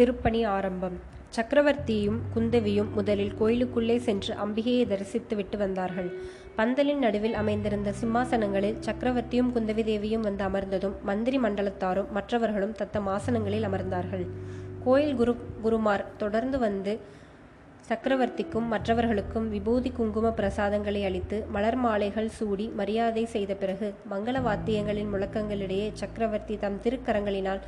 திருப்பணி ஆரம்பம். சக்கரவர்த்தியும் குந்தவியும் முதலில் கோயிலுக்குள்ளே சென்று அம்பிகையை தரிசித்து விட்டு வந்தார்கள். பந்தலின் நடுவில் அமைந்திருந்த சிம்மாசனங்களில் சக்கரவர்த்தியும் குந்தவி தேவியும் வந்து அமர்ந்ததும் மந்திரி மண்டலத்தாரும் மற்றவர்களும் தத்தம் ஆசனங்களில் அமர்ந்தார்கள். கோயில் குரு குருமார் தொடர்ந்து வந்து சக்கரவர்த்திக்கும் மற்றவர்களுக்கும் விபூதி குங்கும பிரசாதங்களை அளித்து மலர் மாலைகள் சூடி மரியாதை செய்த பிறகு மங்கள வாத்தியங்களின் முழக்கங்களிடையே சக்கரவர்த்தி தம் திருக்கரங்களினால்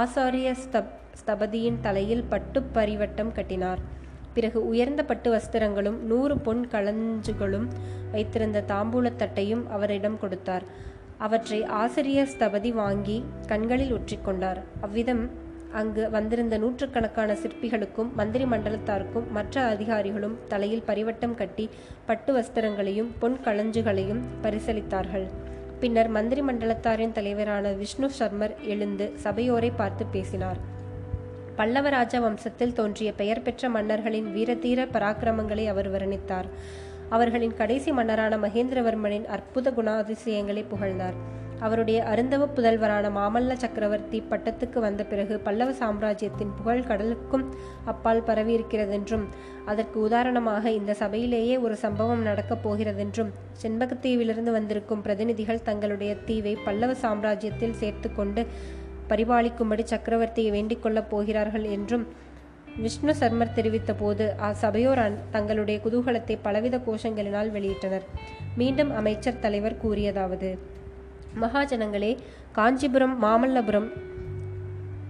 ஆசாரிய ஸ்தப் ஸ்தபதியின் தலையில் பட்டு பரிவட்டம் கட்டினார். பிறகு உயர்ந்த பட்டு வஸ்திரங்களும் நூறு பொன் களஞ்சுகளும் வைத்திருந்த தாம்பூலத்தட்டையும் அவரிடம் கொடுத்தார். அவற்றை ஆசிரியர் ஸ்தபதி வாங்கி கண்களில் ஒற்றிக்கொண்டார் அவ்விதம் அங்கு வந்திருந்த நூற்றுக்கணக்கான சிற்பிகளுக்கும் மந்திரி மண்டலத்தாருக்கும் மற்ற அதிகாரிகளும் தலையில் பரிவட்டம் கட்டி பட்டு வஸ்திரங்களையும் பொன் களஞ்சுகளையும் பரிசளித்தார்கள். பின்னர் மந்திரி மண்டலத்தாரின் தலைவரான விஷ்ணு சர்மர் எழுந்து சபையோரை பார்த்து பேசினார். பல்லவ ராஜ வம்சத்தில் தோன்றிய பெயர் பெற்ற மன்னர்களின் வீரதீர பராக்கிரமங்களை அவர் வர்ணித்தார். அவர்களின் கடைசி மன்னரான மகேந்திரவர்மனின் அற்புத குணாதிசயங்களை புகழ்ந்தார். அவருடைய அருந்தவ புதல்வரான மாமல்ல சக்கரவர்த்தி பட்டத்துக்கு வந்த பிறகு பல்லவ சாம்ராஜ்யத்தின் புகழ் கடலுக்கும் அப்பால் பரவியிருக்கிறதென்றும் அதற்கு உதாரணமாக இந்த சபையிலேயே ஒரு சம்பவம் நடக்கப் போகிறதென்றும் செண்பகத்தீவிலிருந்து வந்திருக்கும் பிரதிநிதிகள் தங்களுடைய தீவை பல்லவ சாம்ராஜ்யத்தில் சேர்த்து கொண்டு பரிபாலிக்கும்படி சக்கரவர்த்தியை வேண்டிக் கொள்ளப் போகிறார்கள் என்றும் விஷ்ணு சர்மர் தெரிவித்த போது அச்சபையோர் தங்களுடைய குதூகலத்தை பலவித கோஷங்களினால் வெளியிட்டனர். மீண்டும் அமைச்சர் தலைவர் கூறியதாவது மகாஜனங்களே காஞ்சிபுரம் மாமல்லபுரம்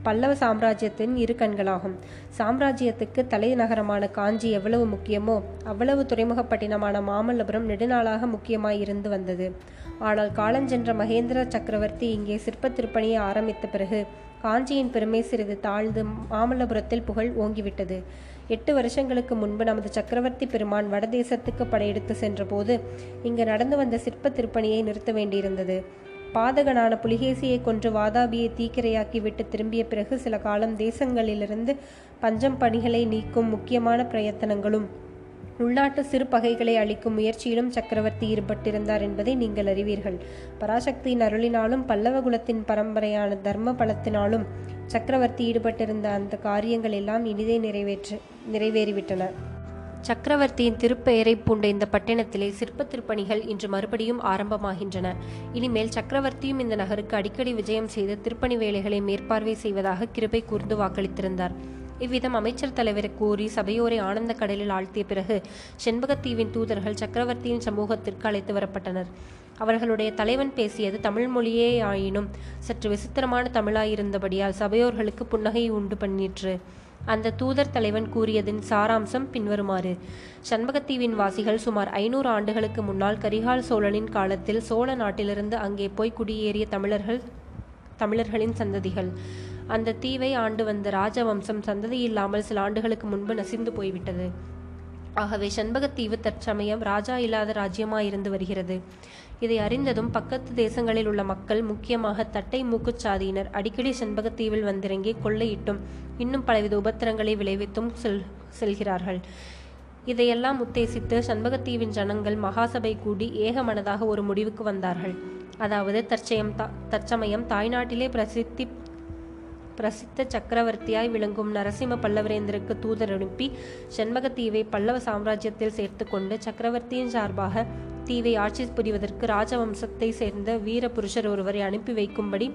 பல்லவ சாம்ராஜ்யத்தின் இரு கண்களாகும். சாம்ராஜ்யத்துக்கு தலைநகரமான காஞ்சி எவ்வளவு முக்கியமோ அவ்வளவு துறைமுகப்பட்டினமான மாமல்லபுரம் நெடுநாளாக முக்கியமாய் இருந்து வந்தது. ஆனால் காலஞ்சென்ற மகேந்திர சக்கரவர்த்தி இங்கே சிற்ப திருப்பணியை ஆரம்பித்த பிறகு காஞ்சியின் பெருமை சிறிது தாழ்ந்து மாமல்லபுரத்தில் புகழ் ஓங்கிவிட்டது. எட்டு வருஷங்களுக்கு முன்பு நமது சக்கரவர்த்தி பெருமான் வடதேசத்துக்கு படையெடுத்து சென்றபோது இங்கு நடந்து வந்த சிற்ப திருப்பணியை நிறுத்த வேண்டியிருந்தது. பாதகனான புலிகேசியை கொன்று வாதாபியை தீக்கிரையாக்கிவிட்டு திரும்பிய பிறகு சில காலம் தேசங்களிலிருந்து பஞ்சம் பணிகளை நீக்கும் முக்கியமான பிரயத்தனங்களும் உள்நாட்டு சிறு பகைகளை அளிக்கும் முயற்சியிலும் சக்கரவர்த்தி ஈடுபட்டிருந்தார் என்பதை நீங்கள் அறிவீர்கள். பராசக்தியின் அருளினாலும் பல்லவ குலத்தின் பரம்பரையான தர்ம பலத்தினாலும் சக்கரவர்த்தி ஈடுபட்டிருந்த அந்த காரியங்கள் எல்லாம் இனிதே நிறைவேற்று நிறைவேறிவிட்டன. சக்கரவர்த்தியின் திருப்பெயரை பூண்ட இந்த பட்டணத்திலே சிற்ப திருப்பணிகள் இன்று மறுபடியும் ஆரம்பமாகின்றன. இனிமேல் சக்கரவர்த்தியும் இந்த நகருக்கு அடிக்கடி விஜயம் செய்து திருப்பணி வேலைகளை மேற்பார்வை செய்வதாக கிருபை கூர்ந்து வாக்களித்திருந்தார். இவ்விதம் அமைச்சர் தலைவரை கூறி சபையோரை ஆனந்த கடலில் ஆழ்த்திய பிறகு செண்பகத்தீவின் தூதர்கள் சக்கரவர்த்தியின் சமூகத்திற்கு அழைத்து வரப்பட்டனர். அவர்களுடைய தலைவன் பேசியது தமிழ் மொழியே ஆயினும் சற்று விசித்திரமான தமிழாயிருந்தபடியால் சபையோர்களுக்கு புன்னகை உண்டு பண்ணிற்று. அந்த தூதர் தலைவன் கூறியதின் சாராம்சம் பின்வருமாறு. சண்பகத்தீவின் வாசிகள் சுமார் ஐநூறு ஆண்டுகளுக்கு முன்னால் கரிகால் சோழனின் காலத்தில் சோழ நாட்டிலிருந்து அங்கே போய் குடியேறிய தமிழர்கள் தமிழர்களின் சந்ததிகள். அந்த தீவை ஆண்டு வந்த ராஜவம்சம் சந்ததி இல்லாமல் சில ஆண்டுகளுக்கு முன்பு நசிந்து போய்விட்டது. ஆகவே சண்பகத்தீவு தற்சமயம் ராஜா இல்லாத ராஜ்யமாயிருந்து வருகிறது. இதை அறிந்ததும் பக்கத்து தேசங்களில் உள்ள மக்கள் முக்கியமாக தட்டை மூக்குச்சாதியினர் அடிக்கடி செண்பகத்தீவில் வந்திறங்கி கொள்ளையிட்டும் இன்னும் பலவித உபத்திரங்களை விளைவித்தும் செல் செல்கிறார்கள். இதையெல்லாம் உத்தேசித்து சண்பகத்தீவின் ஜனங்கள் மகாசபை கூடி ஏகமனதாக ஒரு முடிவுக்கு வந்தார்கள். அதாவது தற்சயம் தா தற்சமயம் தாய்நாட்டிலே பிரசித்தி பிரசித்த சக்கரவர்த்தியாய் விளங்கும் நரசிம்ம பல்லவரேந்தருக்கு தூதர் அனுப்பி செண்பகத்தீவை பல்லவ சாம்ராஜ்யத்தில் சேர்த்து கொண்டு சக்கரவர்த்தியின் சார்பாக தீவை ஆட்சி புரிவதற்கு ராஜவம்சத்தை சேர்ந்த வீர புருஷர் ஒருவரை அனுப்பி வைக்கும்படி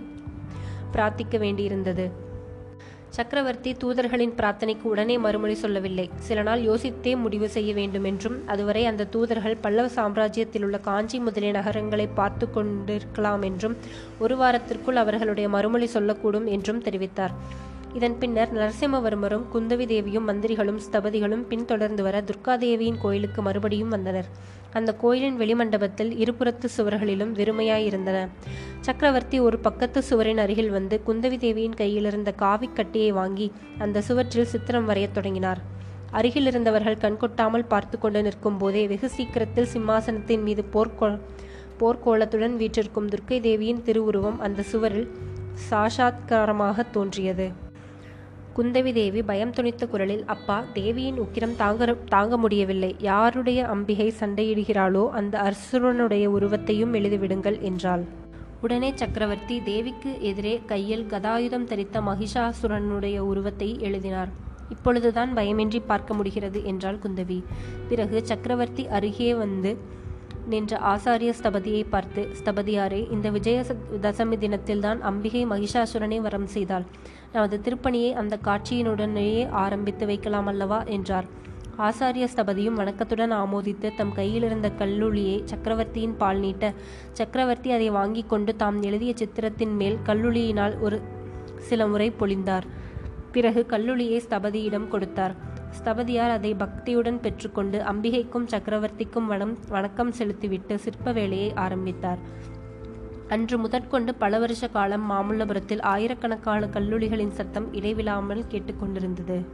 பிரார்த்திக்க வேண்டியிருந்தது. சக்கரவர்த்தி தூதர்களின் பிரார்த்தனைக்கு உடனே மறுமொழி சொல்லவில்லை. சில நாள் யோசித்தே முடிவு செய்ய வேண்டும் என்றும் அதுவரை அந்த தூதர்கள் பல்லவ சாம்ராஜ்யத்தில் உள்ள காஞ்சி முதலிய நகரங்களை பார்த்து கொண்டிருக்கலாம் என்றும் ஒரு வாரத்திற்குள் அவர்களுடைய மறுமொழி சொல்லக்கூடும் என்றும் தெரிவித்தார். இதன் பின்னர் நரசிம்மவர்மரும் குந்தவி தேவியும் மந்திரிகளும் ஸ்தபதிகளும் பின்தொடர்ந்து வர துர்காதேவியின் கோயிலுக்கு மறுபடியும் வந்தனர். அந்த கோயிலின் வெளிமண்டபத்தில் இருபுறத்து சுவர்களிலும் வெறுமையாயிருந்தன. சக்கரவர்த்தி ஒரு பக்கத்து சுவரின் அருகில் வந்து குந்தவி தேவியின் கையிலிருந்த காவிக் கட்டியை வாங்கி அந்த சுவற்றில் சித்திரம் வரையத் தொடங்கினார். அருகில் இருந்தவர்கள் கண்கொட்டாமல் பார்த்து கொண்டு நிற்கும் போதே வெகு சீக்கிரத்தில் சிம்மாசனத்தின் மீது போர்க்கோ போர்க்கோலத்துடன் வீற்றிருக்கும் துர்க்கை தேவியின் திருவுருவம் அந்த சுவரில் சாஷாத்காரமாக தோன்றியது. குந்தவி தேவி பயம் துணித்த குரலில் அப்பா தேவியின் உக்கிரம் தாங்க தாங்க முடியவில்லை யாருடைய அம்பிகை சண்டையிடுகிறாளோ அந்த அர்சுரனுடைய உருவத்தையும் எழுதிவிடுங்கள் என்றாள். உடனே சக்கரவர்த்தி தேவிக்கு எதிரே கையில் கதாயுதம் தரித்த மகிஷாசுரனுடைய உருவத்தை எழுதினார். இப்பொழுதுதான் பயமின்றி பார்க்க முடிகிறது என்றாள் குந்தவி. பிறகு சக்கரவர்த்தி அருகே வந்து நின்ற ஆசாரிய ஸ்தபதியை பார்த்து ஸ்தபதியாரே இந்த விஜய தசமி தினத்தில்தான் அம்பிகை மகிஷாசுரனை வரம் செய்தாள். நமது திருப்பணியை அந்த காட்சியினுடனேயே ஆரம்பித்து வைக்கலாம் அல்லவா? என்றார். ஆசாரிய ஸ்தபதியும் வணக்கத்துடன் ஆமோதித்து தம் கையிலிருந்த கல்லுளியை சக்கரவர்த்தியின் பால் நீட்ட சக்கரவர்த்தி அதை வாங்கி கொண்டு தாம் எழுதிய சித்திரத்தின் மேல் கல்லுளியினால் ஒரு சில முறை பொழிந்தார். பிறகு கல்லுளியை ஸ்தபதியிடம் கொடுத்தார். ஸ்தபதியார் அதை பக்தியுடன் பெற்றுக்கொண்டு அம்பிகைக்கும் சக்கரவர்த்திக்கும் வனம் வணக்கம் செலுத்திவிட்டு சிற்ப வேலையை ஆரம்பித்தார். அன்று முதற்கொண்டு பல வருஷ காலம் மாமல்லபுரத்தில் ஆயிரக்கணக்கான கல்லூரிகளின் சத்தம் இடைவிடாமல் கேட்டுக்கொண்டிருந்தது.